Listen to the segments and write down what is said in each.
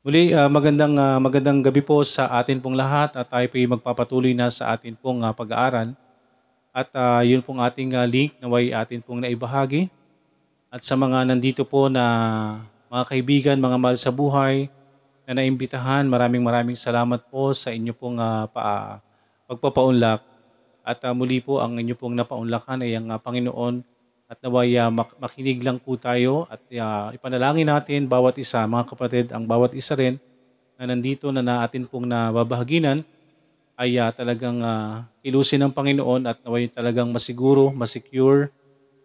Muli, ah, magandang ah, magandang gabi po sa atin pong lahat at tayo po ay magpapatuloy na sa atin pong ah, pag-aaral. At ah, yun pong ating ah, link na way atin pong naibahagi. At sa mga nandito po na mga kaibigan, mga mahal sa buhay na naimbitahan, maraming maraming salamat po sa inyo pong ah, pa, pagpapaunlak. At ah, muli po ang inyo pong napaunlakan ay ang ah, Panginoon at naway ah, mak- makinig lang po tayo at ah, ipanalangin natin bawat isa, mga kapatid, ang bawat isa rin na nandito na na atin pong nababahaginan ay ah, talagang uh, ilusin ng Panginoon at naway talagang masiguro, masecure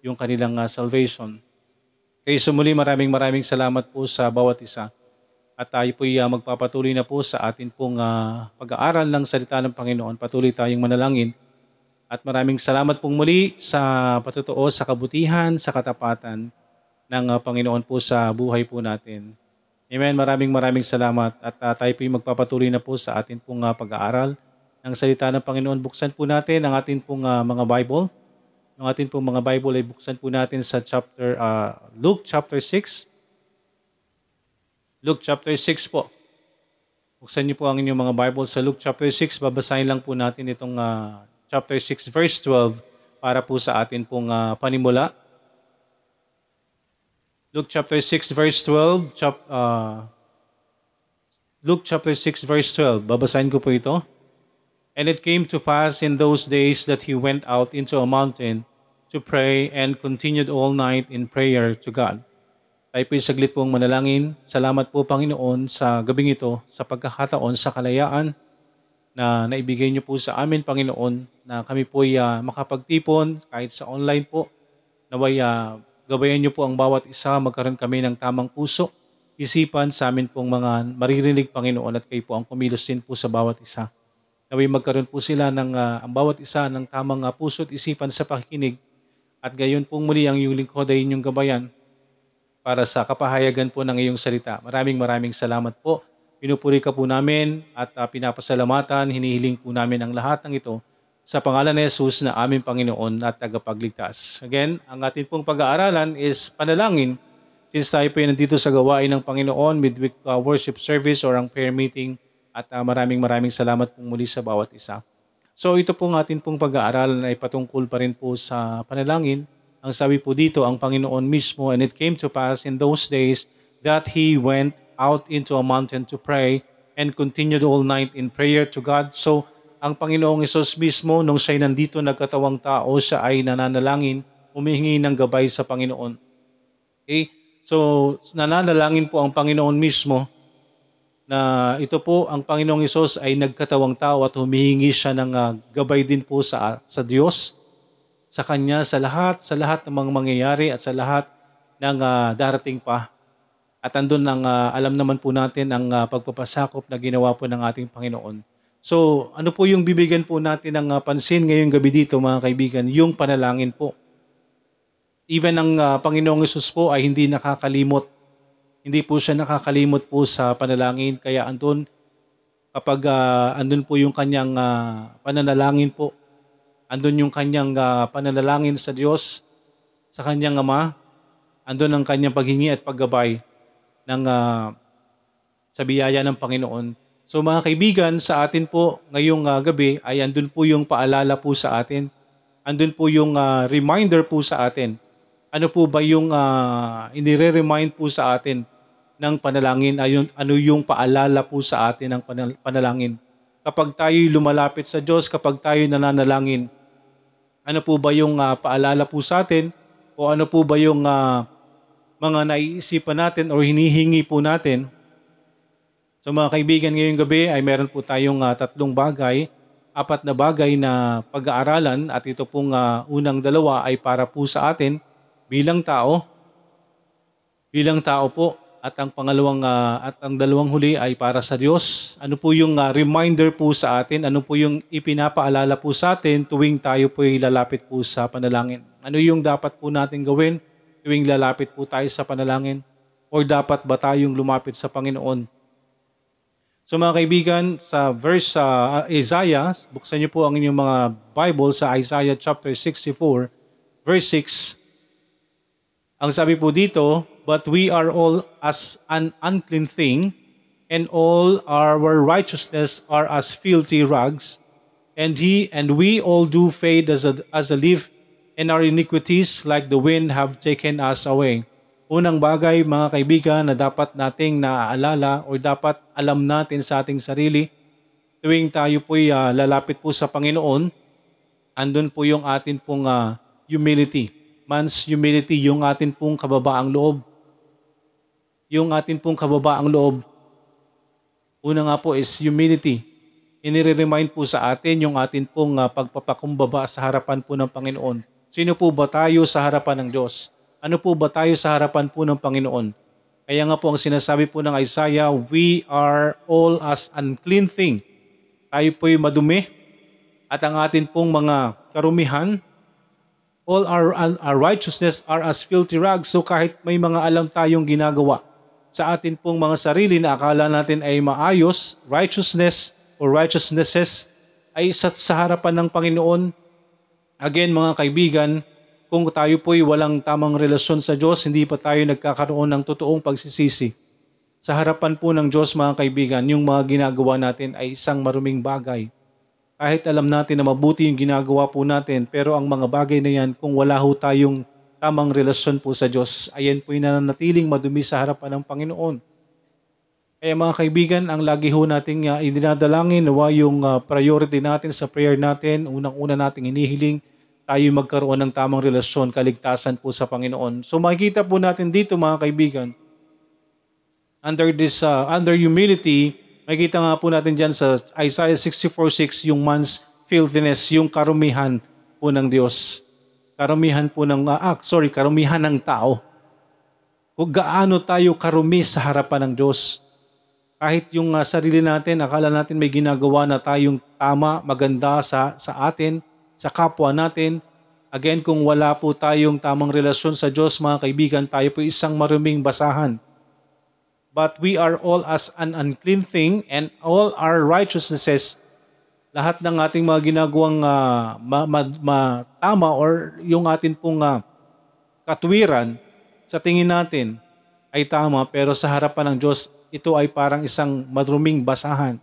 yung kanilang ah, salvation. Kaya sa muli maraming maraming salamat po sa bawat isa. At tayo po ah, magpapatuloy na po sa atin pong ah, pag-aaral ng salita ng Panginoon. Patuloy tayong manalangin. At maraming salamat pong muli sa patutuo sa kabutihan, sa katapatan ng ah, Panginoon po sa buhay po natin. Amen. Maraming maraming salamat. At ah, tayo po magpapatuloy na po sa atin pong ah, pag-aaral ng salita ng Panginoon. Buksan po natin ang atin pong ah, mga Bible. Ang atin pong mga Bible ay buksan po natin sa chapter ah, Luke chapter 6. Luke chapter 6 po. Buksan niyo po ang inyong mga Bible sa Luke chapter 6. Babasahin lang po natin itong ah, chapter 6 verse 12 para po sa atin pong ah, panimula. Luke chapter 6 verse 12, chap, ah, Luke chapter 6 verse 12. Babasahin ko po ito. And it came to pass in those days that he went out into a mountain to pray and continued all night in prayer to God. Tayo po'y saglit pong manalangin. Salamat po Panginoon sa gabing ito, sa pagkakataon, sa kalayaan na naibigay niyo po sa amin Panginoon na kami po'y ah, makapagtipon kahit sa online po. Naway ah, gabayan niyo po ang bawat isa, magkaroon kami ng tamang puso, isipan sa amin pong mga maririnig Panginoon at kayo po ang kumilos din po sa bawat isa. Naway magkaroon po sila ng ah, ang bawat isa ng tamang ah, puso at isipan sa pakikinig at gayon pong muli ang iyong lingkod ay inyong gabayan para sa kapahayagan po ng iyong salita. Maraming maraming salamat po. Pinupuri ka po namin at ah, pinapasalamatan, hinihiling po namin ang lahat ng ito sa pangalan ni Jesus na aming Panginoon at tagapagligtas. Again, ang ating pong pag-aaralan is panalangin since tayo po nandito sa gawain ng Panginoon, midweek uh, worship service or ang prayer meeting at uh, maraming maraming salamat po muli sa bawat isa. So ito pong atin pong pag-aaralan ay patungkol pa rin po sa panalangin. Ang sabi po dito, ang Panginoon mismo, and it came to pass in those days that He went out into a mountain to pray and continued all night in prayer to God. So ang Panginoong Isos mismo, nung siya'y nandito nagkatawang tao, siya ay nananalangin, humihingi ng gabay sa Panginoon. Okay? So, nananalangin po ang Panginoon mismo na ito po, ang Panginoong Isos ay nagkatawang tao at humihingi siya ng ah, gabay din po sa, sa Diyos, sa Kanya, sa lahat, sa lahat ng mga mangyayari at sa lahat ng ah, darating pa. At andun ang ah, alam naman po natin ang ah, pagpapasakop na ginawa po ng ating Panginoon. So, ano po yung bibigyan po natin ng ah, pansin ngayong gabi dito mga kaibigan? Yung panalangin po. Even ang ah, Panginoong Yesus po ay hindi nakakalimot. Hindi po siya nakakalimot po sa panalangin. Kaya andun, kapag ah, andun po yung kanyang ah, pananalangin po, andun yung kanyang ah, pananalangin sa Diyos, sa kanyang Ama, andun ang kanyang paghingi at paggabay ng ah, sa biyaya ng Panginoon. So mga kaibigan, sa atin po ngayong ah, gabi ay andun po yung paalala po sa atin. Andun po yung ah, reminder po sa atin. Ano po ba yung uh, inire-remind po sa atin ng panalangin? Ayun, ano yung paalala po sa atin ng panal- panalangin? Kapag tayo lumalapit sa Diyos, kapag tayo nananalangin, ano po ba yung ah, paalala po sa atin? O ano po ba yung ah, mga naiisipan natin o hinihingi po natin So mga kaibigan, ngayong gabi ay meron po tayong ah, tatlong bagay, apat na bagay na pag-aaralan at ito pong ah, unang dalawa ay para po sa atin bilang tao. Bilang tao po at ang pangalawang ah, at ang dalawang huli ay para sa Diyos. Ano po yung ah, reminder po sa atin? Ano po yung ipinapaalala po sa atin tuwing tayo po ay lalapit po sa panalangin? Ano yung dapat po natin gawin tuwing lalapit po tayo sa panalangin? Or dapat ba tayong lumapit sa Panginoon So mga kaibigan, sa verse sa uh, Isaiah, buksan niyo po ang inyong mga Bible sa Isaiah chapter 64, verse 6. Ang sabi po dito, But we are all as an unclean thing, and all our righteousness are as filthy rags. And he and we all do fade as a, as a leaf, and our iniquities like the wind have taken us away. Unang bagay mga kaibigan na dapat nating naaalala o dapat alam natin sa ating sarili tuwing tayo po'y uh, lalapit po sa Panginoon, andun po yung atin pong uh, humility. Man's humility, yung atin pong kababaang loob. Yung atin pong kababaang loob. Una nga po is humility. Inire-remind po sa atin yung atin pong uh, pagpapakumbaba sa harapan po ng Panginoon. Sino po ba tayo sa harapan ng Diyos? Ano po ba tayo sa harapan po ng Panginoon? Kaya nga po ang sinasabi po ng Isaiah, we are all as unclean thing tayo po'y madumi at ang atin pong mga karumihan, all our, our righteousness are as filthy rags. So kahit may mga alam tayong ginagawa sa atin pong mga sarili na akala natin ay maayos, righteousness or righteousnesses ay isa't sa harapan ng Panginoon. Again mga kaibigan, kung tayo po'y walang tamang relasyon sa Diyos, hindi pa tayo nagkakaroon ng totoong pagsisisi sa harapan po ng Diyos mga kaibigan, yung mga ginagawa natin ay isang maruming bagay. Kahit alam natin na mabuti yung ginagawa po natin, pero ang mga bagay na yan, kung wala ho tayong tamang relasyon po sa Diyos, ayan po yung nanatiling madumi sa harapan ng Panginoon. Kaya mga kaibigan, ang lagi ho nating uh, idinadalangin, nawa yung uh, priority natin sa prayer natin, unang-una nating inihiling, tayo magkaroon ng tamang relasyon, kaligtasan po sa Panginoon. So makikita po natin dito mga kaibigan, under this uh, under humility, makita nga po natin diyan sa Isaiah 64:6 yung man's filthiness, yung karumihan po ng Diyos. Karumihan po ng uh, ah, sorry, karumihan ng tao. Kung gaano tayo karumi sa harapan ng Diyos. Kahit yung uh, sarili natin, akala natin may ginagawa na tayong tama, maganda sa sa atin, sa kapwa natin. Again, kung wala po tayong tamang relasyon sa Diyos, mga kaibigan, tayo po isang maruming basahan but we are all as an unclean thing and all our righteousnesses lahat ng ating mga ginagawang uh, ma, ma, ma, tama or yung atin pong uh, katwiran sa tingin natin ay tama pero sa harapan ng Diyos ito ay parang isang madruming basahan.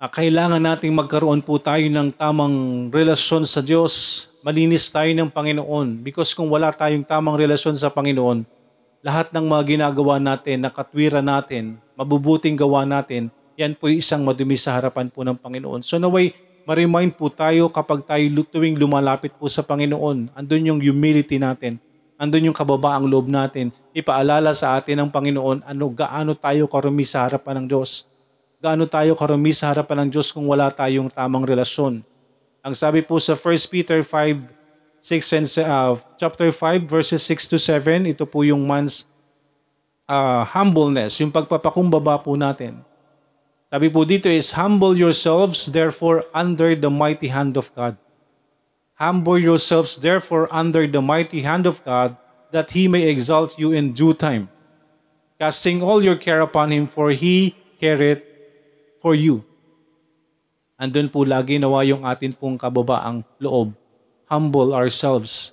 Uh, kailangan nating magkaroon po tayo ng tamang relasyon sa Diyos. Malinis tayo ng Panginoon because kung wala tayong tamang relasyon sa Panginoon, lahat ng mga ginagawa natin, nakatwira natin, mabubuting gawa natin, yan po isang madumi sa harapan po ng Panginoon. So naway, ma-remind po tayo kapag tayo tuwing lumalapit po sa Panginoon, andun yung humility natin, andun yung kababaang loob natin, ipaalala sa atin ng Panginoon ano gaano tayo karumi sa harapan ng Diyos. Gaano tayo karumi sa harapan ng Diyos kung wala tayong tamang relasyon. Ang sabi po sa 1 Peter 5, 6 and uh, chapter 5 verses 6 to 7, ito po yung man's uh, humbleness, yung pagpapakumbaba po natin. Sabi po dito is, Humble yourselves therefore under the mighty hand of God. Humble yourselves therefore under the mighty hand of God, that He may exalt you in due time. Casting all your care upon Him, for He careth for you. Andun po lagi nawa yung atin pong kababaang loob humble ourselves.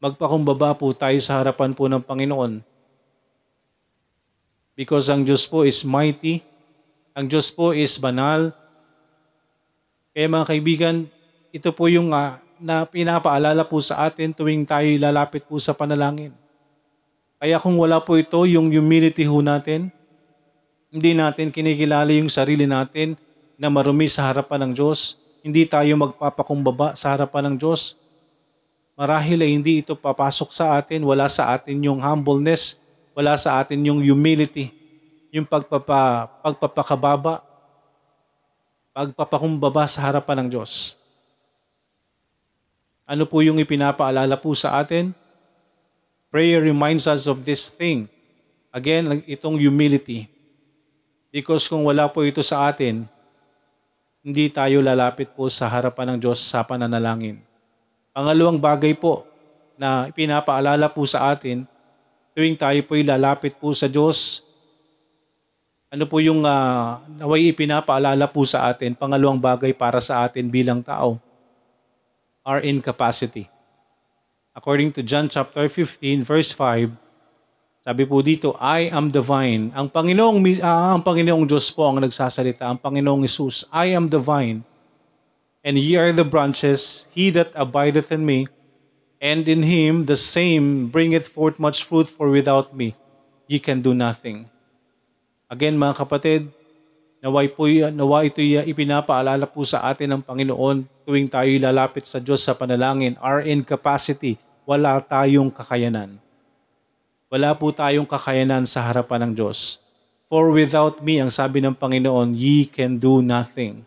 Magpakumbaba po tayo sa harapan po ng Panginoon. Because ang Diyos po is mighty, ang Diyos po is banal. Kaya mga kaibigan, ito po yung uh, na pinapaalala po sa atin tuwing tayo lalapit po sa panalangin. Kaya kung wala po ito, yung humility ho natin, hindi natin kinikilala yung sarili natin na marumi sa harapan ng Diyos, hindi tayo magpapakumbaba sa harapan ng Diyos. Marahil ay hindi ito papasok sa atin, wala sa atin yung humbleness, wala sa atin yung humility, yung pagpapa, pagpapakababa, pagpapakumbaba sa harapan ng Diyos. Ano po yung ipinapaalala po sa atin? Prayer reminds us of this thing. Again, itong humility. Because kung wala po ito sa atin, hindi tayo lalapit po sa harapan ng Diyos sa pananalangin. Pangalawang bagay po na pinapaalala po sa atin tuwing tayo po'y lalapit po sa Diyos, ano po yung uh, naway ipinapaalala po sa atin, pangalawang bagay para sa atin bilang tao, our incapacity. According to John chapter 15 verse 5, Sabi po dito, I am the vine. Ang Panginoong, ah, ang Panginoong Diyos po ang nagsasalita. Ang Panginoong Isus, I am the vine. And ye are the branches. He that abideth in me, and in him the same bringeth forth much fruit, for without me ye can do nothing. Again mga kapatid, naway po naway ito ipinapaalala po sa atin ng Panginoon tuwing tayo lalapit sa Diyos sa panalangin. Our incapacity, wala tayong kakayanan. Wala po tayong kakayanan sa harapan ng Diyos. For without me, ang sabi ng Panginoon, ye can do nothing.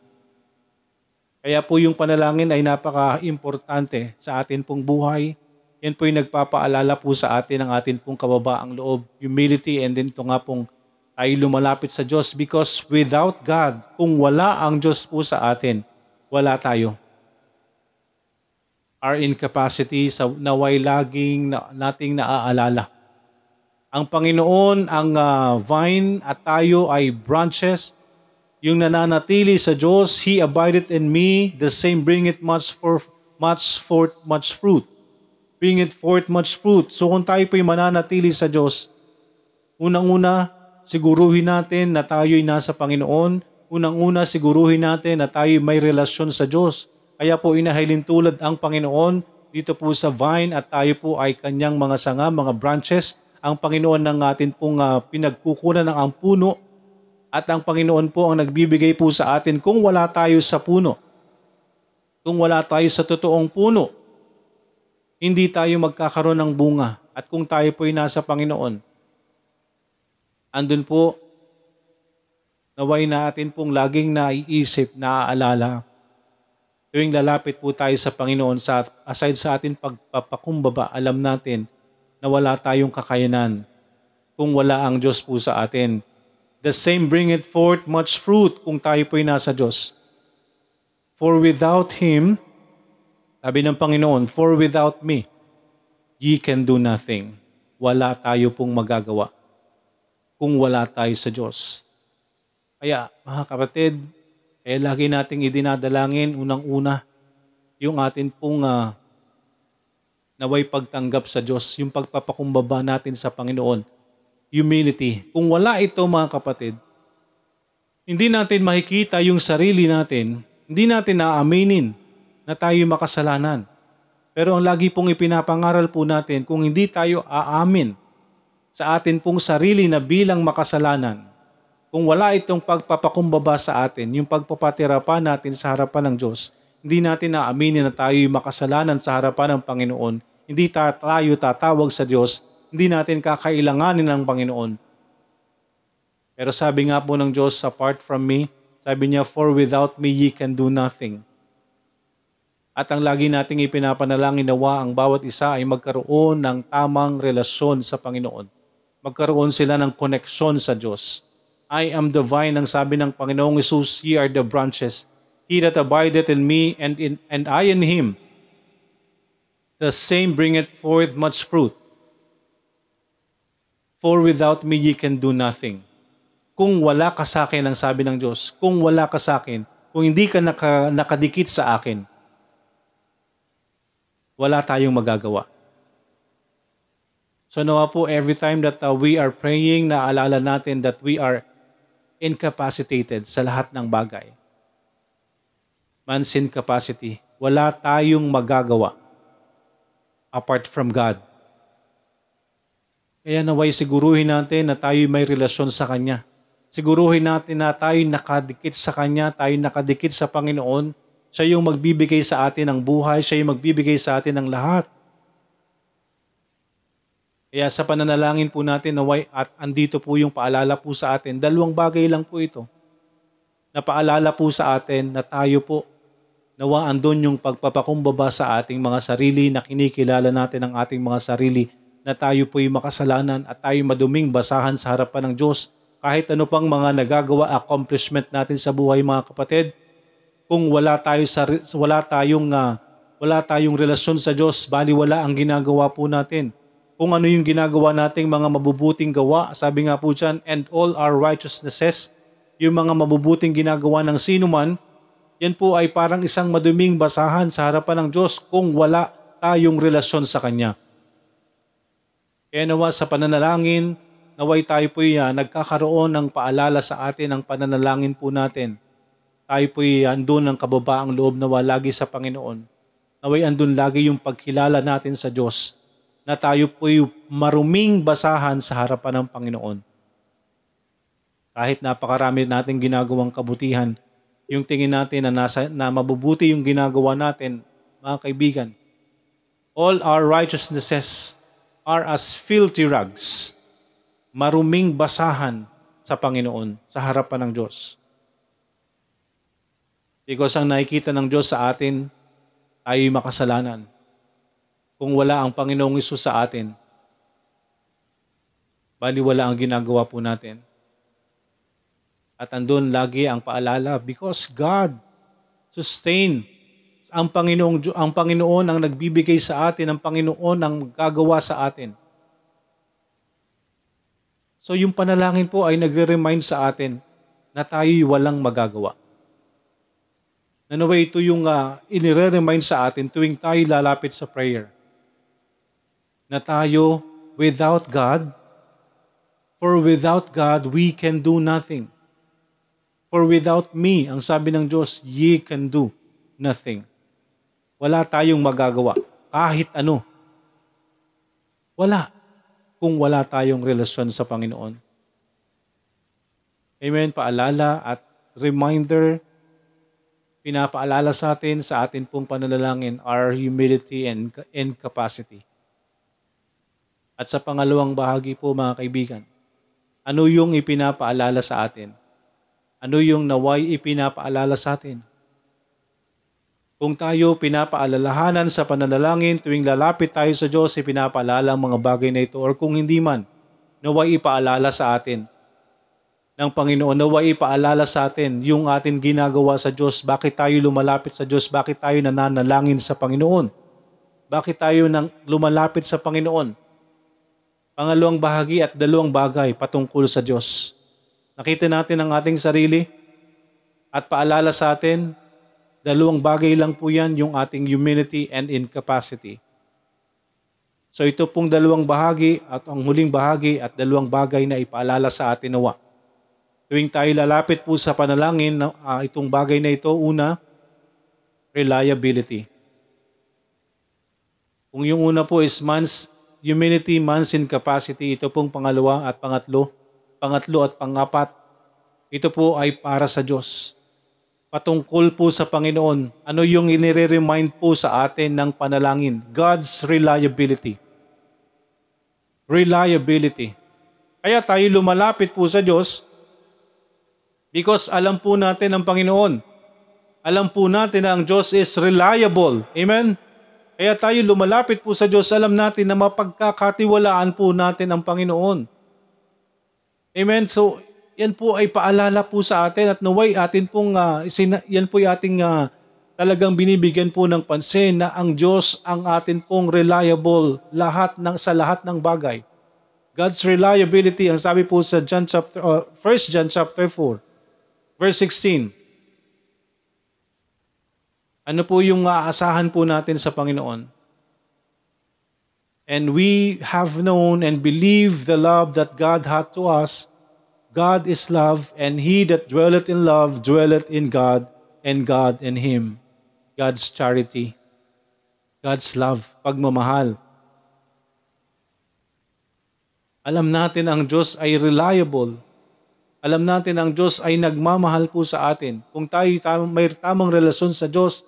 Kaya po yung panalangin ay napaka-importante sa atin pong buhay. Yan po yung nagpapaalala po sa atin ng atin pong kababaang loob, humility, and then ito nga pong tayo lumalapit sa Diyos because without God, kung wala ang Diyos po sa atin, wala tayo. Our incapacity sa naway laging na, nating naaalala. Ang Panginoon ang ah, vine at tayo ay branches yung nananatili sa Diyos, He abideth in me, the same bringeth much for much forth much fruit. Bringeth forth much fruit. So kung tayo po'y mananatili sa Diyos, unang-una, siguruhin natin na tayo'y nasa Panginoon. Unang-una, siguruhin natin na tayo may relasyon sa Diyos. Kaya po inahilin tulad ang Panginoon dito po sa vine at tayo po ay kanyang mga sanga, mga branches. Ang Panginoon ng atin pong ah, pinagkukunan ng ang puno at ang Panginoon po ang nagbibigay po sa atin kung wala tayo sa puno. Kung wala tayo sa totoong puno, hindi tayo magkakaroon ng bunga. At kung tayo po ay nasa Panginoon, andun po, naway natin pong laging naiisip, naaalala, tuwing lalapit po tayo sa Panginoon, sa, aside sa atin pagpapakumbaba, alam natin na wala tayong kakayanan kung wala ang Diyos po sa atin the same bringeth forth much fruit kung tayo po'y nasa Diyos. For without Him, sabi ng Panginoon, for without me, ye can do nothing. Wala tayo pong magagawa kung wala tayo sa Diyos. Kaya, mga kapatid, eh lagi nating idinadalangin unang-una yung atin pong uh, naway pagtanggap sa Diyos, yung pagpapakumbaba natin sa Panginoon humility. Kung wala ito mga kapatid, hindi natin makikita yung sarili natin, hindi natin naaminin na tayo makasalanan. Pero ang lagi pong ipinapangaral po natin, kung hindi tayo aamin sa atin pong sarili na bilang makasalanan, kung wala itong pagpapakumbaba sa atin, yung pagpapatira pa natin sa harapan ng Diyos, hindi natin naaminin na tayo makasalanan sa harapan ng Panginoon, hindi tayo tatawag sa Diyos hindi natin kakailanganin ng Panginoon. Pero sabi nga po ng Diyos, apart from me, sabi niya, for without me ye can do nothing. At ang lagi nating ipinapanalangin nawa ang bawat isa ay magkaroon ng tamang relasyon sa Panginoon. Magkaroon sila ng koneksyon sa Diyos. I am the vine, ang sabi ng Panginoong Isus, ye are the branches. He that abideth in me and, in, and I in him, the same bringeth forth much fruit. For without me ye can do nothing. Kung wala ka sa akin, ang sabi ng Diyos, kung wala ka sa akin, kung hindi ka naka, nakadikit sa akin, wala tayong magagawa. So nawa po, every time that uh, we are praying, naalala natin that we are incapacitated sa lahat ng bagay. Man's incapacity. Wala tayong magagawa apart from God. Kaya naway siguruhin natin na tayo may relasyon sa Kanya. Siguruhin natin na tayo nakadikit sa Kanya, tayo nakadikit sa Panginoon. Siya yung magbibigay sa atin ng buhay, siya yung magbibigay sa atin ng lahat. Kaya sa pananalangin po natin naway at andito po yung paalala po sa atin. Dalawang bagay lang po ito. Napaalala po sa atin na tayo po nawa andon yung pagpapakumbaba sa ating mga sarili na kinikilala natin ang ating mga sarili na tayo po'y makasalanan at tayo maduming basahan sa harapan ng Diyos. Kahit ano pang mga nagagawa, accomplishment natin sa buhay mga kapatid, kung wala tayo sa wala tayong uh, wala tayong relasyon sa Diyos, bali wala ang ginagawa po natin. Kung ano yung ginagawa nating mga mabubuting gawa, sabi nga po dyan, and all our righteousnesses, yung mga mabubuting ginagawa ng sino man, yan po ay parang isang maduming basahan sa harapan ng Diyos kung wala tayong relasyon sa Kanya. Kaya nawa sa pananalangin, naway tayo po yan, nagkakaroon ng paalala sa atin ang pananalangin po natin. Tayo po andun ng kababaang loob nawa lagi sa Panginoon. Naway andun lagi yung pagkilala natin sa Diyos na tayo po maruming basahan sa harapan ng Panginoon. Kahit napakarami nating ginagawang kabutihan, yung tingin natin na, nasa, na mabubuti yung ginagawa natin, mga kaibigan, all our righteousnesses are as filthy rags, maruming basahan sa Panginoon, sa harapan ng Diyos. Because ang nakikita ng Diyos sa atin, ay makasalanan. Kung wala ang Panginoong Isus sa atin, bali wala ang ginagawa po natin. At andun lagi ang paalala because God sustain ang Panginoong ang Panginoon ang nagbibigay sa atin, ang Panginoon ang gagawa sa atin. So yung panalangin po ay nagre-remind sa atin na tayo'y walang magagawa. Nanaway ito yung uh, inire-remind sa atin tuwing tayo lalapit sa prayer. Na tayo without God, for without God we can do nothing. For without me, ang sabi ng Diyos, ye can do nothing wala tayong magagawa. Kahit ano. Wala. Kung wala tayong relasyon sa Panginoon. Amen. Paalala at reminder, pinapaalala sa atin sa atin pong pananalangin, our humility and, and capacity. At sa pangalawang bahagi po mga kaibigan, ano yung ipinapaalala sa atin? Ano yung naway ipinapaalala sa atin? Kung tayo pinapaalalahanan sa pananalangin tuwing lalapit tayo sa Diyos, ipinapaalala ang mga bagay na ito or kung hindi man, naway ipaalala sa atin ng Panginoon, naway ipaalala sa atin yung atin ginagawa sa Diyos, bakit tayo lumalapit sa Diyos, bakit tayo nananalangin sa Panginoon, bakit tayo nang lumalapit sa Panginoon. Pangalawang bahagi at dalawang bagay patungkol sa Diyos. Nakita natin ang ating sarili at paalala sa atin Dalawang bagay lang po yan, yung ating humility and incapacity. So ito pong dalawang bahagi at ang huling bahagi at dalawang bagay na ipaalala sa atin nawa. Tuwing tayo lalapit po sa panalangin, uh, itong bagay na ito, una, reliability. Kung yung una po is man's humility, man's incapacity, ito pong pangalawa at pangatlo, pangatlo at pangapat, ito po ay para sa Diyos patungkol po sa Panginoon, ano yung inire-remind po sa atin ng panalangin? God's reliability. Reliability. Kaya tayo lumalapit po sa Diyos because alam po natin ang Panginoon. Alam po natin na ang Diyos is reliable. Amen? Kaya tayo lumalapit po sa Diyos, alam natin na mapagkakatiwalaan po natin ang Panginoon. Amen? So, yan po ay paalala po sa atin at naway atin pong uh, sina, yan po ay ating uh, talagang binibigyan po ng pansin na ang Diyos ang atin pong reliable lahat ng sa lahat ng bagay. God's reliability ang sabi po sa John chapter uh, 1 John chapter 4 verse 16. Ano po yung aasahan po natin sa Panginoon? And we have known and believed the love that God had to us God is love, and he that dwelleth in love dwelleth in God, and God in him. God's charity, God's love, pagmamahal. Alam natin ang Diyos ay reliable. Alam natin ang Diyos ay nagmamahal po sa atin. Kung tayo may tamang relasyon sa Diyos,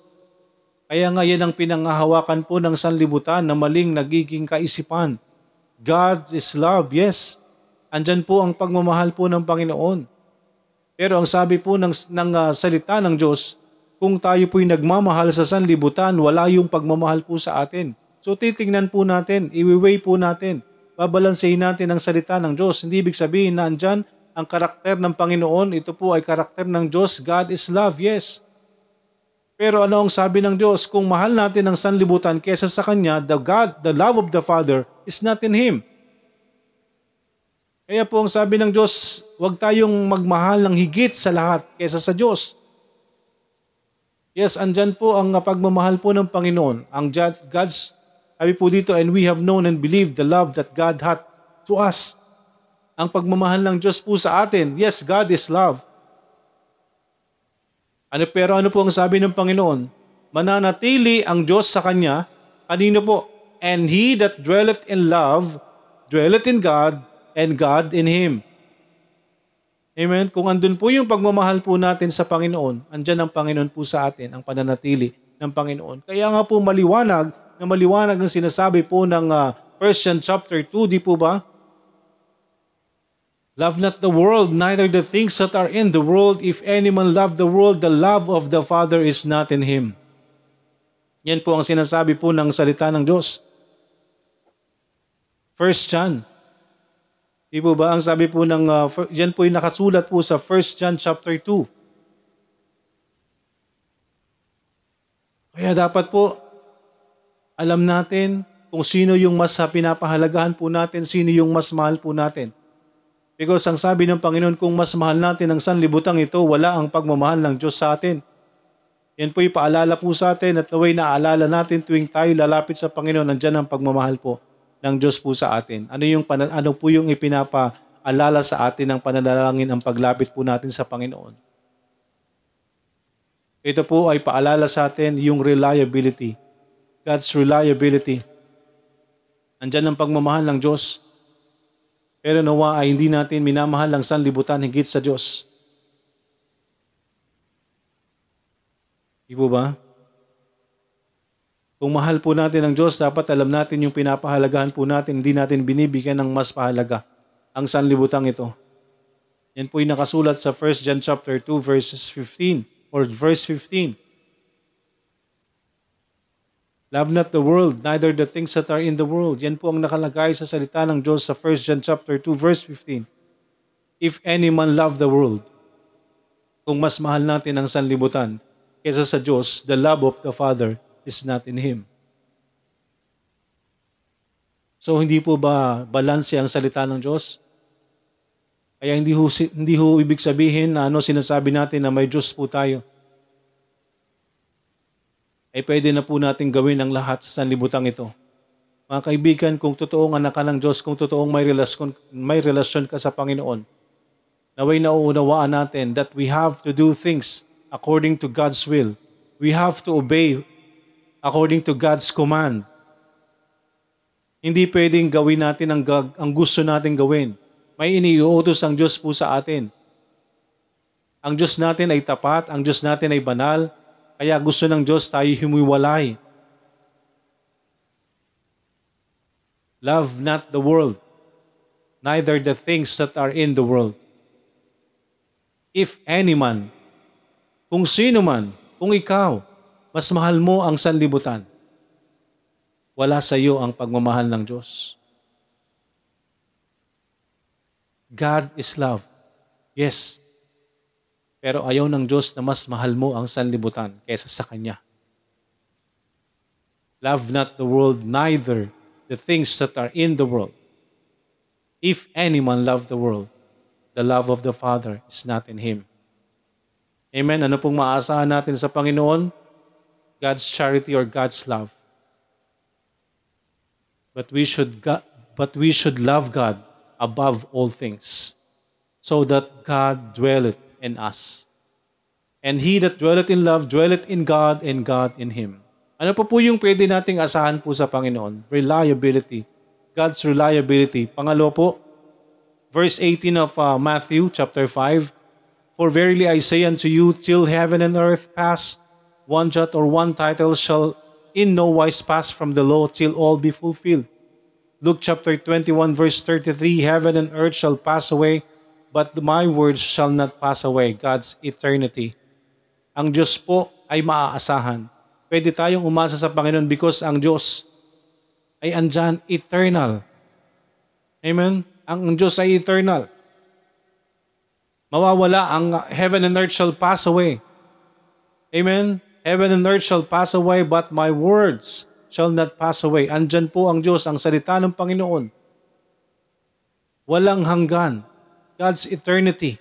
kaya nga yan ang pinangahawakan po ng sanlibutan na maling nagiging kaisipan. God is love, yes. Andyan po ang pagmamahal po ng Panginoon. Pero ang sabi po ng, ng uh, salita ng Diyos, kung tayo po'y nagmamahal sa sanlibutan, wala yung pagmamahal po sa atin. So titingnan po natin, iwiweigh po natin, babalansehin natin ang salita ng Diyos. Hindi ibig sabihin na andyan ang karakter ng Panginoon, ito po ay karakter ng Diyos. God is love, yes. Pero ano ang sabi ng Diyos? Kung mahal natin ang sanlibutan kesa sa Kanya, the God, the love of the Father is not in Him. Kaya po ang sabi ng Diyos, huwag tayong magmahal ng higit sa lahat kaysa sa Diyos. Yes, andyan po ang pagmamahal po ng Panginoon, ang God's Sabi po dito, and we have known and believed the love that God had to us. Ang pagmamahal ng Diyos po sa atin. Yes, God is love. Ano pero ano po ang sabi ng Panginoon? Mananatili ang Diyos sa kanya. Kanino po? And he that dwelleth in love, dwelleth in God, and God in him. Amen? Kung andun po yung pagmamahal po natin sa Panginoon, andyan ang Panginoon po sa atin, ang pananatili ng Panginoon. Kaya nga po maliwanag, na maliwanag ang sinasabi po ng uh, 1 John chapter 2, di po ba? Love not the world, neither the things that are in the world. If any man love the world, the love of the Father is not in him. Yan po ang sinasabi po ng salita ng Diyos. 1 John. Di po ba? Ang sabi po ng, uh, yan po yung nakasulat po sa 1 John chapter 2. Kaya dapat po, alam natin kung sino yung mas pinapahalagahan po natin, sino yung mas mahal po natin. Because ang sabi ng Panginoon, kung mas mahal natin ang sanlibutang ito, wala ang pagmamahal ng Diyos sa atin. Yan po ipaalala po sa atin at naway naalala natin tuwing tayo lalapit sa Panginoon, nandyan ang pagmamahal po ng Diyos po sa atin. Ano, yung, ano po yung ipinapaalala sa atin ng pananalangin ang paglapit po natin sa Panginoon? Ito po ay paalala sa atin yung reliability. God's reliability. Andyan ang pagmamahal ng Diyos pero nawa ay hindi natin minamahal ang sanlibutan higit sa Diyos. Di ba? Kung mahal po natin ang Diyos, dapat alam natin yung pinapahalagahan po natin, hindi natin binibigyan ng mas pahalaga ang sanlibutang ito. Yan po yung nakasulat sa 1 John chapter 2 verses 15 or verse 15. Love not the world, neither the things that are in the world. Yan po ang nakalagay sa salita ng Diyos sa 1 John chapter 2 verse 15. If any man love the world, kung mas mahal natin ang sanlibutan kaysa sa Diyos, the love of the Father is not in Him. So hindi po ba balanse ang salita ng Diyos? Kaya hindi ho, hindi ho ibig sabihin na ano sinasabi natin na may Diyos po tayo ay pwede na po natin gawin ang lahat sa sanlibutan ito. Mga kaibigan, kung totoong anak ka ng Diyos, kung totoong may relasyon, may relasyon ka sa Panginoon, naway nauunawaan natin that we have to do things according to God's will. We have to obey according to God's command. Hindi pwedeng gawin natin ang, ang gusto natin gawin. May iniuutos ang Diyos po sa atin. Ang Diyos natin ay tapat, ang Diyos natin ay banal, kaya gusto ng Diyos tayo humiwalay. Love not the world, neither the things that are in the world. If any man, kung sino man, kung ikaw, mas mahal mo ang sanlibutan, wala sa iyo ang pagmamahal ng Diyos. God is love. Yes, pero ayaw ng Diyos na mas mahal mo ang sanlibutan kaysa sa Kanya. Love not the world, neither the things that are in the world. If anyone love the world, the love of the Father is not in him. Amen. Ano pong maasahan natin sa Panginoon? God's charity or God's love. But we should but we should love God above all things, so that God dwelleth in us. And he that dwelleth in love dwelleth in God and God in him. Ano po po yung pwede nating asahan po sa Panginoon? Reliability. God's reliability. Pangalo po, verse 18 of uh, Matthew chapter 5, For verily I say unto you, till heaven and earth pass, one jot or one title shall in no wise pass from the law till all be fulfilled. Luke chapter 21 verse 33, Heaven and earth shall pass away, but my words shall not pass away, God's eternity. Ang Diyos po ay maaasahan. Pwede tayong umasa sa Panginoon because ang Diyos ay andyan eternal. Amen? Ang Diyos ay eternal. Mawawala ang heaven and earth shall pass away. Amen? Heaven and earth shall pass away, but my words shall not pass away. Andyan po ang Diyos, ang salita ng Panginoon. Walang hanggan. God's eternity.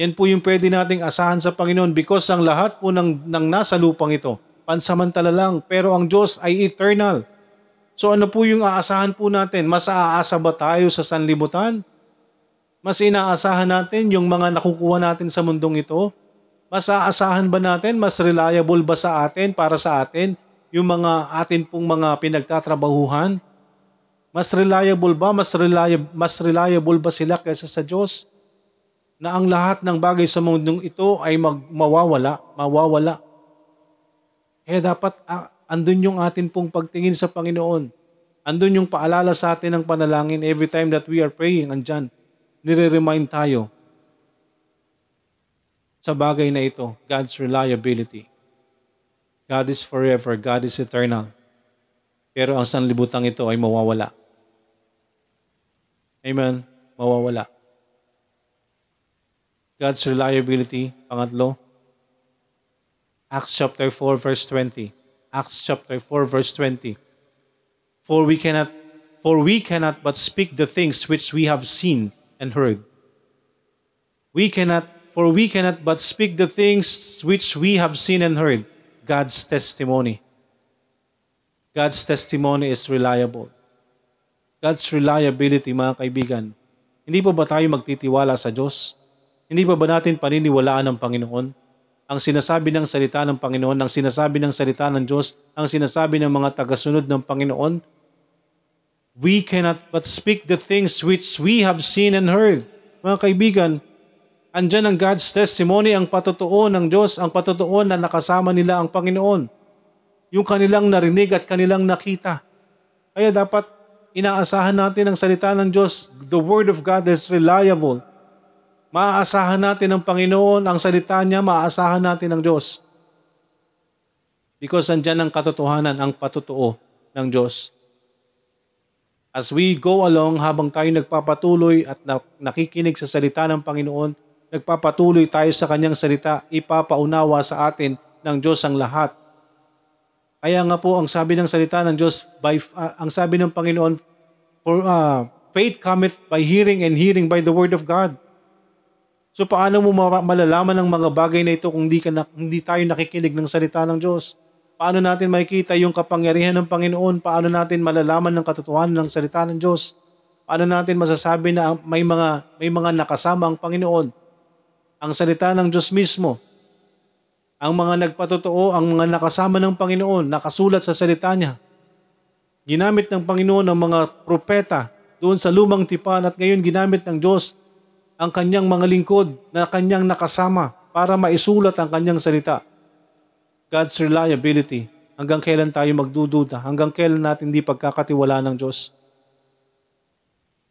Yan po yung pwede nating asahan sa Panginoon because ang lahat po ng, ng nasa lupang ito, pansamantala lang. Pero ang Diyos ay eternal. So ano po yung aasahan po natin? Mas aasa ba tayo sa sanlibutan? Mas inaasahan natin yung mga nakukuha natin sa mundong ito? Mas aasahan ba natin? Mas reliable ba sa atin, para sa atin, yung mga atin pong mga pinagtatrabahuhan? Mas reliable ba? Mas reliable, mas reliable ba sila kaysa sa Diyos? Na ang lahat ng bagay sa mundong ito ay mag, mawawala, mawawala. Kaya dapat ah, andun yung atin pong pagtingin sa Panginoon. Andun yung paalala sa atin ng panalangin every time that we are praying. Andyan, nire-remind tayo sa bagay na ito, God's reliability. God is forever, God is eternal. Pero ang sanlibutang ito ay mawawala. Amen? Mawawala. God's reliability, pangatlo, Acts chapter 4 verse 20. Acts chapter 4 verse 20. For we cannot for we cannot but speak the things which we have seen and heard. We cannot for we cannot but speak the things which we have seen and heard. God's testimony. God's testimony is reliable. God's reliability, mga kaibigan. Hindi pa ba tayo magtitiwala sa Diyos? Hindi pa ba natin paniniwalaan ng Panginoon? Ang sinasabi ng salita ng Panginoon, ang sinasabi ng salita ng Diyos, ang sinasabi ng mga tagasunod ng Panginoon, we cannot but speak the things which we have seen and heard. Mga kaibigan, andyan ang God's testimony, ang patotoo ng Diyos, ang patotoo na nakasama nila ang Panginoon. Yung kanilang narinig at kanilang nakita. Kaya dapat inaasahan natin ang salita ng Diyos. The Word of God is reliable. Maaasahan natin ang Panginoon, ang salita niya, maaasahan natin ang Diyos. Because andyan ang katotohanan, ang patotoo ng Diyos. As we go along habang tayo nagpapatuloy at nakikinig sa salita ng Panginoon, nagpapatuloy tayo sa kanyang salita, ipapaunawa sa atin ng Diyos ang lahat. Kaya nga po ang sabi ng salita ng Diyos, by, uh, ang sabi ng Panginoon, for uh, faith cometh by hearing and hearing by the word of God. So paano mo malalaman ang mga bagay na ito kung hindi, ka na, hindi tayo nakikinig ng salita ng Diyos? Paano natin makikita yung kapangyarihan ng Panginoon? Paano natin malalaman ng katotohanan ng salita ng Diyos? Paano natin masasabi na may mga may mga nakasama ang Panginoon? Ang salita ng Diyos mismo. Ang mga nagpatotoo, ang mga nakasama ng Panginoon, nakasulat sa salita niya. Ginamit ng Panginoon ang mga propeta doon sa lumang tipan at ngayon ginamit ng Diyos ang kanyang mga lingkod na kanyang nakasama para maisulat ang kanyang salita. God's reliability. Hanggang kailan tayo magdududa? Hanggang kailan natin hindi pagkakatiwala ng Diyos?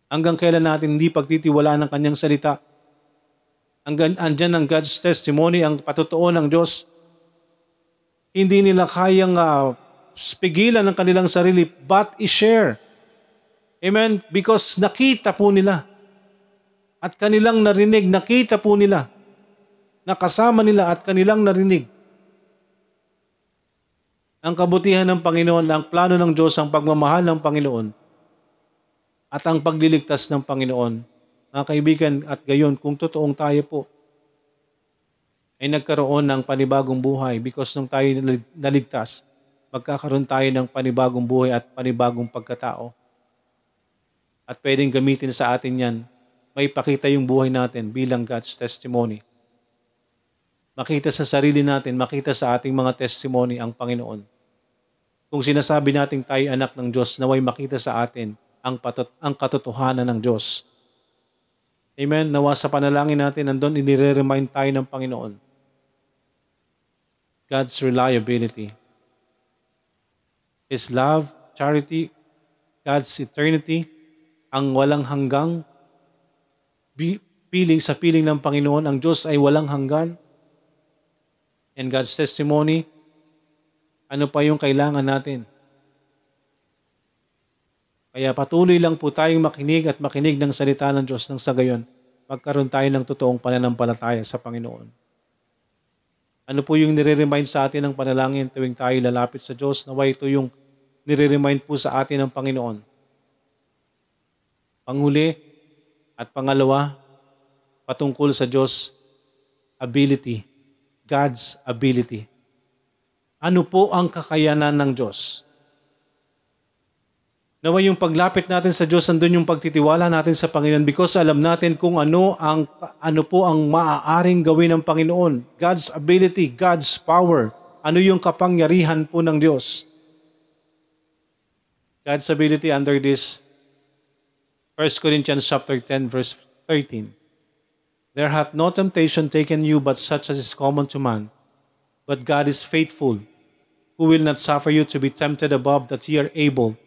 Hanggang kailan natin hindi pagtitiwala ng kanyang salita? Andyan ang God's testimony, ang patotoo ng Diyos. Hindi nila kayang uh, pigilan ng kanilang sarili but i-share. Amen? Because nakita po nila at kanilang narinig, nakita po nila, nakasama nila at kanilang narinig. Ang kabutihan ng Panginoon, ang plano ng Diyos, ang pagmamahal ng Panginoon, at ang pagliligtas ng Panginoon. Mga kaibigan, at gayon, kung totoong tayo po, ay nagkaroon ng panibagong buhay because nung tayo naligtas, magkakaroon tayo ng panibagong buhay at panibagong pagkatao. At pwedeng gamitin sa atin yan may pakita yung buhay natin bilang God's testimony. Makita sa sarili natin, makita sa ating mga testimony ang Panginoon. Kung sinasabi nating tayo anak ng Diyos, naway makita sa atin ang, patot, ang katotohanan ng Diyos. Amen? Nawa sa panalangin natin, nandun inire-remind tayo ng Panginoon. God's reliability. His love, charity, God's eternity, ang walang hanggang piling sa piling ng Panginoon, ang Diyos ay walang hanggan. And God's testimony, ano pa yung kailangan natin? Kaya patuloy lang po tayong makinig at makinig ng salita ng Diyos nang sa magkaroon tayo ng totoong pananampalataya sa Panginoon. Ano po yung nire-remind sa atin ng panalangin tuwing tayo lalapit sa Diyos? Nawa ito yung nire-remind po sa atin ng Panginoon. Panghuli, at pangalawa, patungkol sa Diyos, ability. God's ability. Ano po ang kakayanan ng Diyos? Nawa yung paglapit natin sa Diyos, andun yung pagtitiwala natin sa Panginoon because alam natin kung ano ang ano po ang maaaring gawin ng Panginoon. God's ability, God's power. Ano yung kapangyarihan po ng Diyos? God's ability under this 1 Corinthians chapter 10 verse 13. There hath no temptation taken you but such as is common to man. But God is faithful, who will not suffer you to be tempted above that ye are able,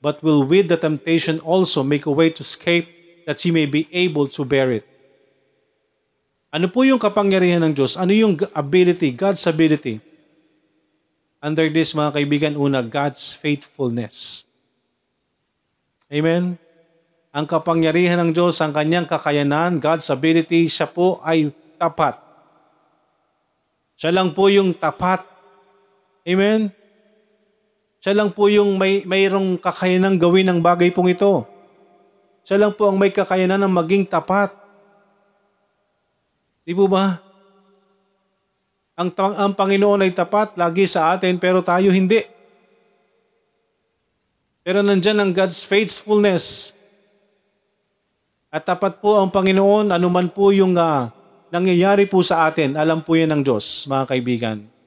but will with the temptation also make a way to escape that ye may be able to bear it. Ano po yung kapangyarihan ng Diyos? Ano yung ability, God's ability? Under this, mga kaibigan, una, God's faithfulness. Amen? Ang kapangyarihan ng Diyos, ang kanyang kakayanan, God's ability, siya po ay tapat. Siya lang po yung tapat. Amen? Siya lang po yung may mayroong kakayanan gawin ng bagay pong ito. Siya lang po ang may kakayanan ng maging tapat. Di po ba? Ang, ang Panginoon ay tapat lagi sa atin pero tayo hindi. Pero nandyan ang God's faithfulness. At tapat po ang Panginoon, anuman po yung uh, nangyayari po sa atin, alam po yan ng Diyos, mga kaibigan.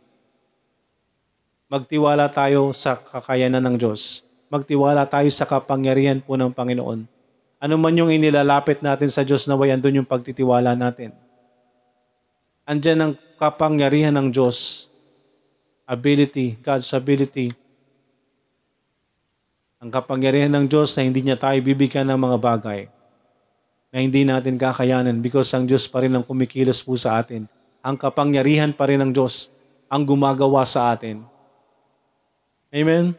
Magtiwala tayo sa kakayanan ng Diyos. Magtiwala tayo sa kapangyarihan po ng Panginoon. Ano man yung inilalapit natin sa Diyos na way, andun yung pagtitiwala natin. Andyan ang kapangyarihan ng Diyos. Ability, God's ability. Ang kapangyarihan ng Diyos na hindi niya tayo bibigyan ng mga bagay na hindi natin kakayanan because ang Diyos pa rin ang kumikilos po sa atin. Ang kapangyarihan pa rin ng Diyos ang gumagawa sa atin. Amen?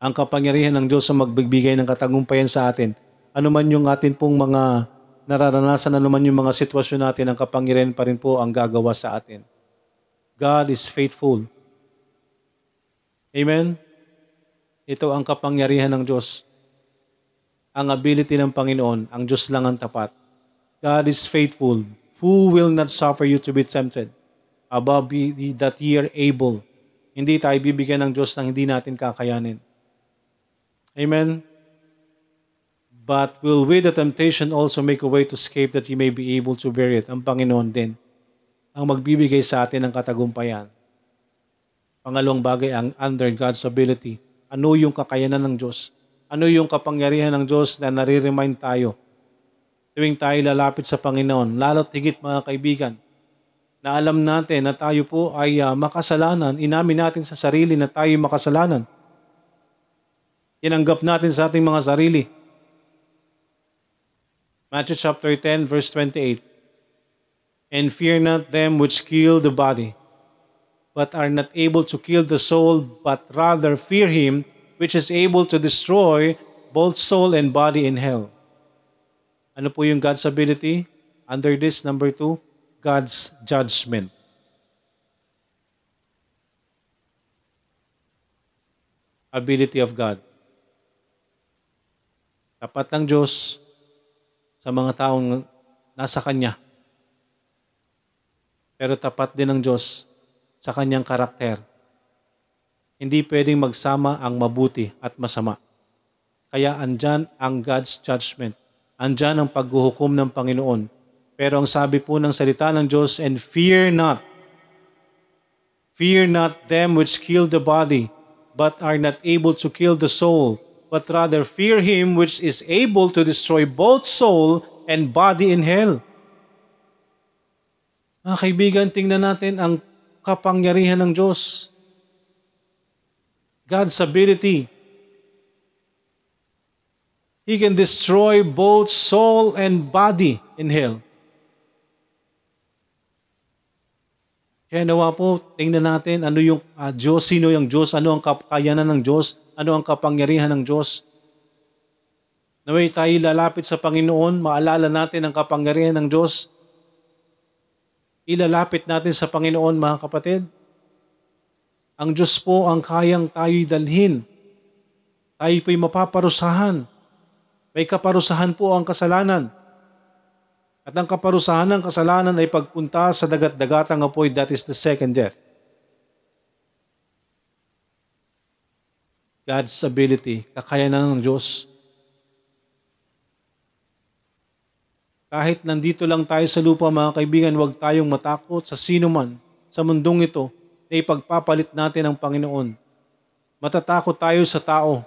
Ang kapangyarihan ng Diyos ang magbibigay ng katagumpayan sa atin. Ano man yung atin pong mga nararanasan, ano man yung mga sitwasyon natin, ang kapangyarihan pa rin po ang gagawa sa atin. God is faithful. Amen? Ito ang kapangyarihan ng Diyos. Ang ability ng Panginoon, ang Diyos lang ang tapat. God is faithful, who will not suffer you to be tempted above that ye are able. Hindi tayo bibigyan ng Diyos ng hindi natin kakayanin. Amen? But will with the temptation also make a way to escape that ye may be able to bear it. Ang Panginoon din ang magbibigay sa atin ng katagumpayan. Pangalawang bagay ang under God's ability ano yung kakayanan ng Diyos? Ano yung kapangyarihan ng Diyos na nare-remind tayo tuwing tayo lalapit sa Panginoon, lalo't higit mga kaibigan, na alam natin na tayo po ay uh, makasalanan, inamin natin sa sarili na tayo makasalanan. Inanggap natin sa ating mga sarili. Matthew chapter 10 verse 28. And fear not them which kill the body, but are not able to kill the soul, but rather fear him which is able to destroy both soul and body in hell. Ano po yung God's ability? Under this, number two, God's judgment. Ability of God. Tapat ng Diyos sa mga taong nasa Kanya. Pero tapat din ng Diyos sa kanyang karakter. Hindi pwedeng magsama ang mabuti at masama. Kaya andyan ang God's judgment. Andyan ang paghuhukom ng Panginoon. Pero ang sabi po ng salita ng Diyos, and fear not. Fear not them which kill the body, but are not able to kill the soul, but rather fear him which is able to destroy both soul and body in hell. Mga kaibigan, tingnan natin ang kapangyarihan ng Diyos. God's ability. He can destroy both soul and body in hell. Kaya nawa po, tingnan natin ano yung uh, Diyos, sino yung Diyos, ano ang kakayanan ng Diyos, ano ang kapangyarihan ng Diyos. Naway tayo lalapit sa Panginoon, maalala natin ang kapangyarihan ng Diyos, ilalapit natin sa Panginoon mga kapatid. Ang Diyos po ang kayang tayo'y dalhin. Tayo po'y mapaparusahan. May kaparusahan po ang kasalanan. At ang kaparusahan ng kasalanan ay pagpunta sa dagat-dagatang apoy, that is the second death. God's ability, kakayanan ng Diyos. Kahit nandito lang tayo sa lupa mga kaibigan, huwag tayong matakot sa sino man sa mundong ito na ipagpapalit natin ang Panginoon. Matatakot tayo sa tao.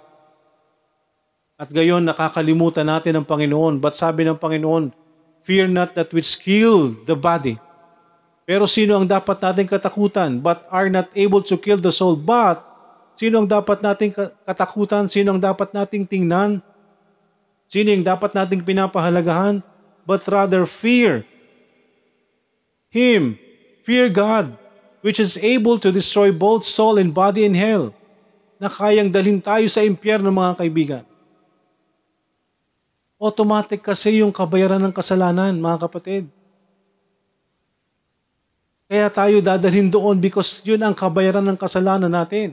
At gayon nakakalimutan natin ang Panginoon. But sabi ng Panginoon, Fear not that which kill the body. Pero sino ang dapat nating katakutan but are not able to kill the soul? But sino ang dapat nating katakutan? Sino ang dapat nating tingnan? Sino ang dapat nating pinapahalagahan? But rather fear Him. Fear God, which is able to destroy both soul and body in hell, na kayang dalhin tayo sa impyerno mga kaibigan. Automatic kasi yung kabayaran ng kasalanan, mga kapatid. Kaya tayo dadalhin doon because yun ang kabayaran ng kasalanan natin.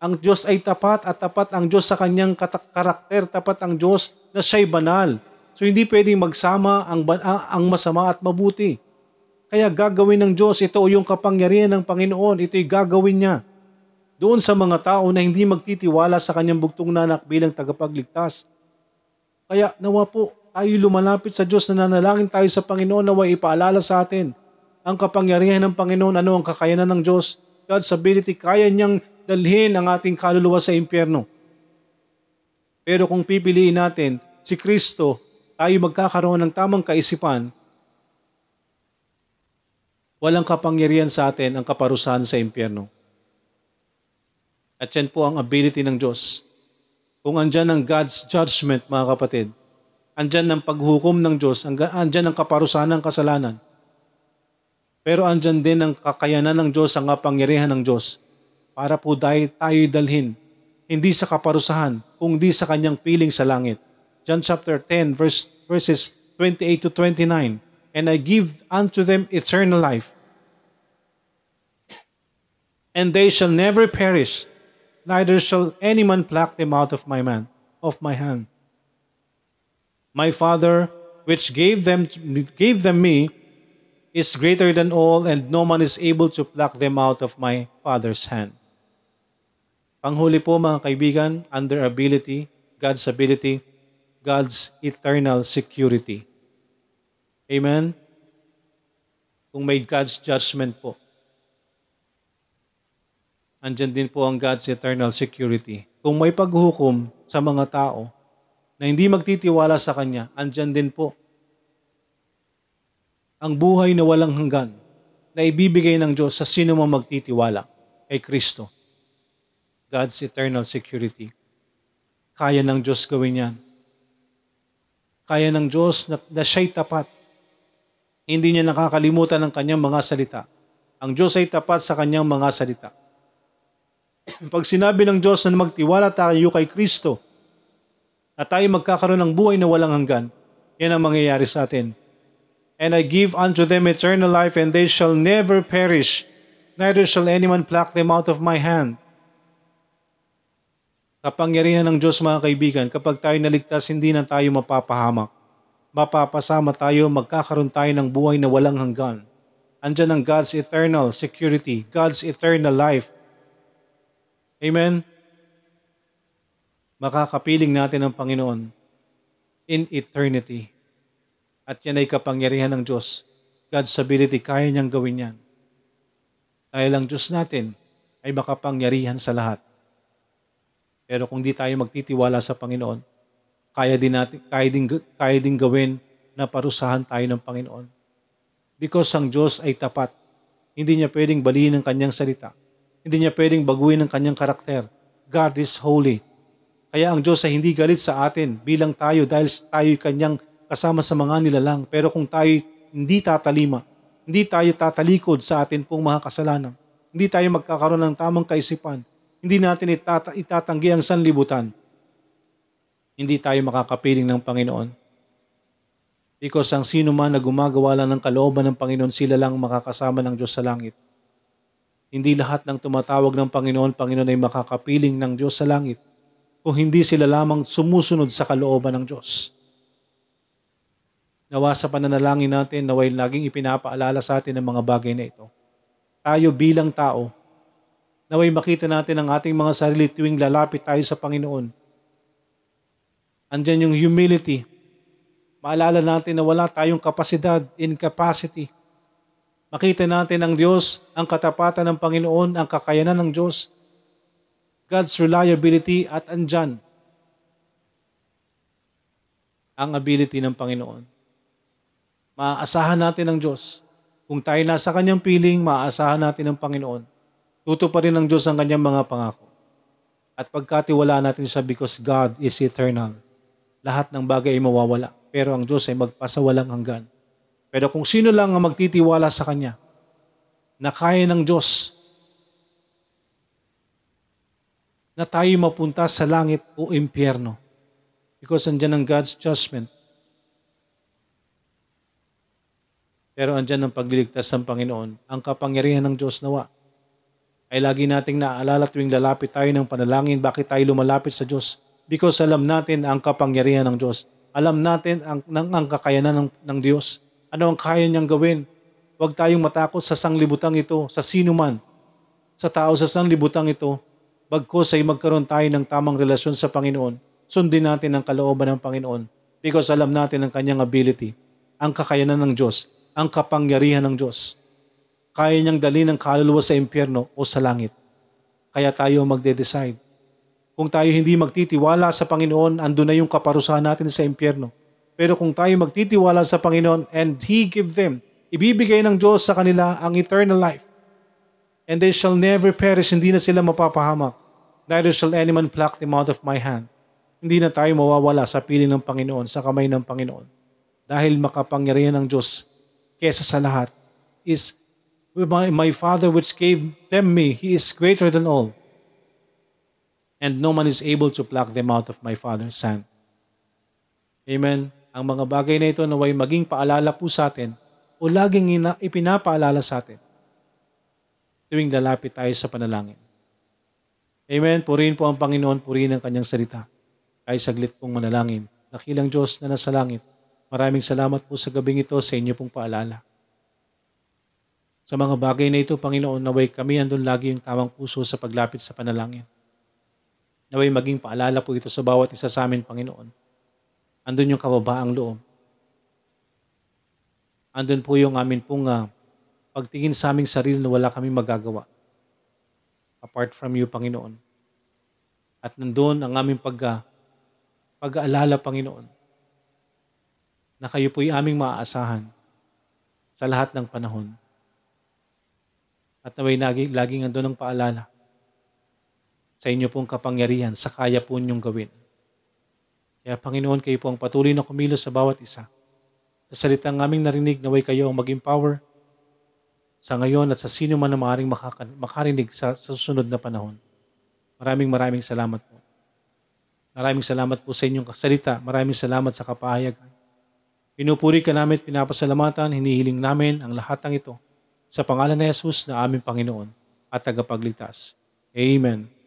Ang Diyos ay tapat at tapat ang Diyos sa kanyang karakter, tapat ang Diyos na siya'y banal. So hindi pwedeng magsama ang, ang masama at mabuti. Kaya gagawin ng Diyos, ito yung kapangyarihan ng Panginoon, ito'y gagawin niya. Doon sa mga tao na hindi magtitiwala sa kanyang bugtong nanak bilang tagapagligtas. Kaya nawa po tayo lumalapit sa Diyos na nanalangin tayo sa Panginoon nawa ipaalala sa atin ang kapangyarihan ng Panginoon, ano ang kakayanan ng Diyos, God's ability, kaya niyang dalhin ang ating kaluluwa sa impyerno. Pero kung pipiliin natin si Kristo, tayo magkakaroon ng tamang kaisipan, walang kapangyarihan sa atin ang kaparusahan sa impyerno. At yan po ang ability ng Diyos kung andyan ang God's judgment, mga kapatid, andyan ang paghukom ng Diyos, andyan ang kaparusahan ng kasalanan, pero andyan din ang kakayanan ng Diyos, ang kapangyarihan ng Diyos, para po dahil tayo'y dalhin, hindi sa kaparusahan, kundi sa kanyang piling sa langit. John chapter 10, verse, verses 28 to 29, And I give unto them eternal life, and they shall never perish, neither shall any man pluck them out of my man, of my hand. My Father, which gave them gave them me, is greater than all, and no man is able to pluck them out of my Father's hand. Panghuli po mga kaibigan, under ability, God's ability, God's eternal security. Amen? Kung may God's judgment po, andyan din po ang God's eternal security. Kung may paghukom sa mga tao na hindi magtitiwala sa Kanya, andyan din po ang buhay na walang hanggan na ibibigay ng Diyos sa sino man magtitiwala kay Kristo. God's eternal security. Kaya ng Diyos gawin yan. Kaya ng Diyos na, na siya'y tapat. Hindi niya nakakalimutan ang kanyang mga salita. Ang Diyos ay tapat sa kanyang mga salita. Pag sinabi ng Diyos na magtiwala tayo kay Kristo at tayo magkakaroon ng buhay na walang hanggan, yan ang mangyayari sa atin. And I give unto them eternal life, and they shall never perish, neither shall anyone pluck them out of my hand. Kapangyarihan ng Diyos mga kaibigan, kapag tayo naligtas, hindi na tayo mapapahamak. Mapapasama tayo, magkakaroon tayo ng buhay na walang hanggan. Andyan ang God's eternal security, God's eternal life, Amen? Makakapiling natin ang Panginoon in eternity. At yan ay kapangyarihan ng Diyos. God's ability, kaya niyang gawin yan. Dahil ang Diyos natin ay makapangyarihan sa lahat. Pero kung di tayo magtitiwala sa Panginoon, kaya din, natin, kaya din, kaya din gawin na parusahan tayo ng Panginoon. Because ang Diyos ay tapat. Hindi niya pwedeng balihin ang kanyang salita hindi niya pwedeng baguhin ang kanyang karakter. God is holy. Kaya ang Diyos ay hindi galit sa atin bilang tayo dahil tayo kanyang kasama sa mga nilalang. Pero kung tayo hindi tatalima, hindi tayo tatalikod sa atin pong mga kasalanan, hindi tayo magkakaroon ng tamang kaisipan, hindi natin itata- itatanggi ang sanlibutan, hindi tayo makakapiling ng Panginoon. Because ang sino man na gumagawa lang ng kalooban ng Panginoon, sila lang makakasama ng Diyos sa langit. Hindi lahat ng tumatawag ng Panginoon, Panginoon ay makakapiling ng Diyos sa langit kung hindi sila lamang sumusunod sa kalooban ng Diyos. Nawa sa pananalangin natin, naway laging ipinapaalala sa atin ang mga bagay na ito. Tayo bilang tao, Naway makita natin ang ating mga sarili tuwing lalapit tayo sa Panginoon. Andyan yung humility. Maalala natin na wala tayong kapasidad, incapacity. Makita natin ang Diyos, ang katapatan ng Panginoon, ang kakayanan ng Diyos. God's reliability at andyan ang ability ng Panginoon. Maaasahan natin ang Diyos. Kung tayo nasa kanyang piling, maaasahan natin ang Panginoon. Tutuparin ng Diyos ang kanyang mga pangako. At pagkatiwala natin siya because God is eternal. Lahat ng bagay ay mawawala. Pero ang Diyos ay magpasawalang hanggan. Pero kung sino lang ang magtitiwala sa Kanya, na kaya ng Diyos na tayo mapunta sa langit o impyerno. Because andyan ang God's judgment. Pero andyan ang pagliligtas ng Panginoon, ang kapangyarihan ng Diyos nawa. Ay lagi nating naaalala tuwing lalapit tayo ng panalangin, bakit tayo lumalapit sa Diyos? Because alam natin ang kapangyarihan ng Diyos. Alam natin ang, ang, ang kakayanan ng, ng Diyos. Ano ang kaya niyang gawin? Huwag tayong matakot sa sanglibutang ito, sa sino man. Sa tao sa sanglibutang ito, bagkos ay magkaroon tayo ng tamang relasyon sa Panginoon. Sundin natin ang kalooban ng Panginoon because alam natin ang kanyang ability, ang kakayanan ng Diyos, ang kapangyarihan ng Diyos. Kaya niyang dalhin ang kaluluwa sa impyerno o sa langit. Kaya tayo magde-decide. Kung tayo hindi magtitiwala sa Panginoon, ando na yung kaparusahan natin sa impyerno. Pero kung tayo magtitiwala sa Panginoon and He give them, ibibigay ng Diyos sa kanila ang eternal life. And they shall never perish, hindi na sila mapapahamak. Neither shall any man pluck them out of my hand. Hindi na tayo mawawala sa piling ng Panginoon, sa kamay ng Panginoon. Dahil makapangyarihan ng Diyos kesa sa lahat is my, my Father which gave them me, He is greater than all. And no man is able to pluck them out of my Father's hand. Amen. Ang mga bagay na ito naway maging paalala po sa atin o laging ina, ipinapaalala sa atin tuwing lalapit tayo sa panalangin. Amen. Purihin po ang Panginoon, purihin ang kanyang salita. Ay saglit pong manalangin. Nakilang Diyos na nasa langit, maraming salamat po sa gabing ito sa inyo pong paalala. Sa mga bagay na ito, Panginoon, naway kami andun lagi yung tamang puso sa paglapit sa panalangin. Naway maging paalala po ito sa bawat isa sa amin, Panginoon. Andun yung kababaang loob. Andun po yung amin pong uh, pagtingin sa aming sarili na wala kaming magagawa. Apart from you, Panginoon. At nandun ang aming pag, uh, pag-aalala, Panginoon, na kayo po'y aming maaasahan sa lahat ng panahon. At naway lagi, laging andun ang paalala sa inyo pong kapangyarihan, sa kaya po niyong gawin. Kaya Panginoon, kayo po ang patuloy na kumilos sa bawat isa. Sa salitang aming narinig, naway kayo ang maging power sa ngayon at sa sino man na maaaring makarinig sa, sa susunod na panahon. Maraming maraming salamat po. Maraming salamat po sa inyong salita. Maraming salamat sa kapahayagan. Pinupuri ka namin at pinapasalamatan, hinihiling namin ang lahat ng ito sa pangalan ni Jesus na aming Panginoon at tagapagligtas. Amen.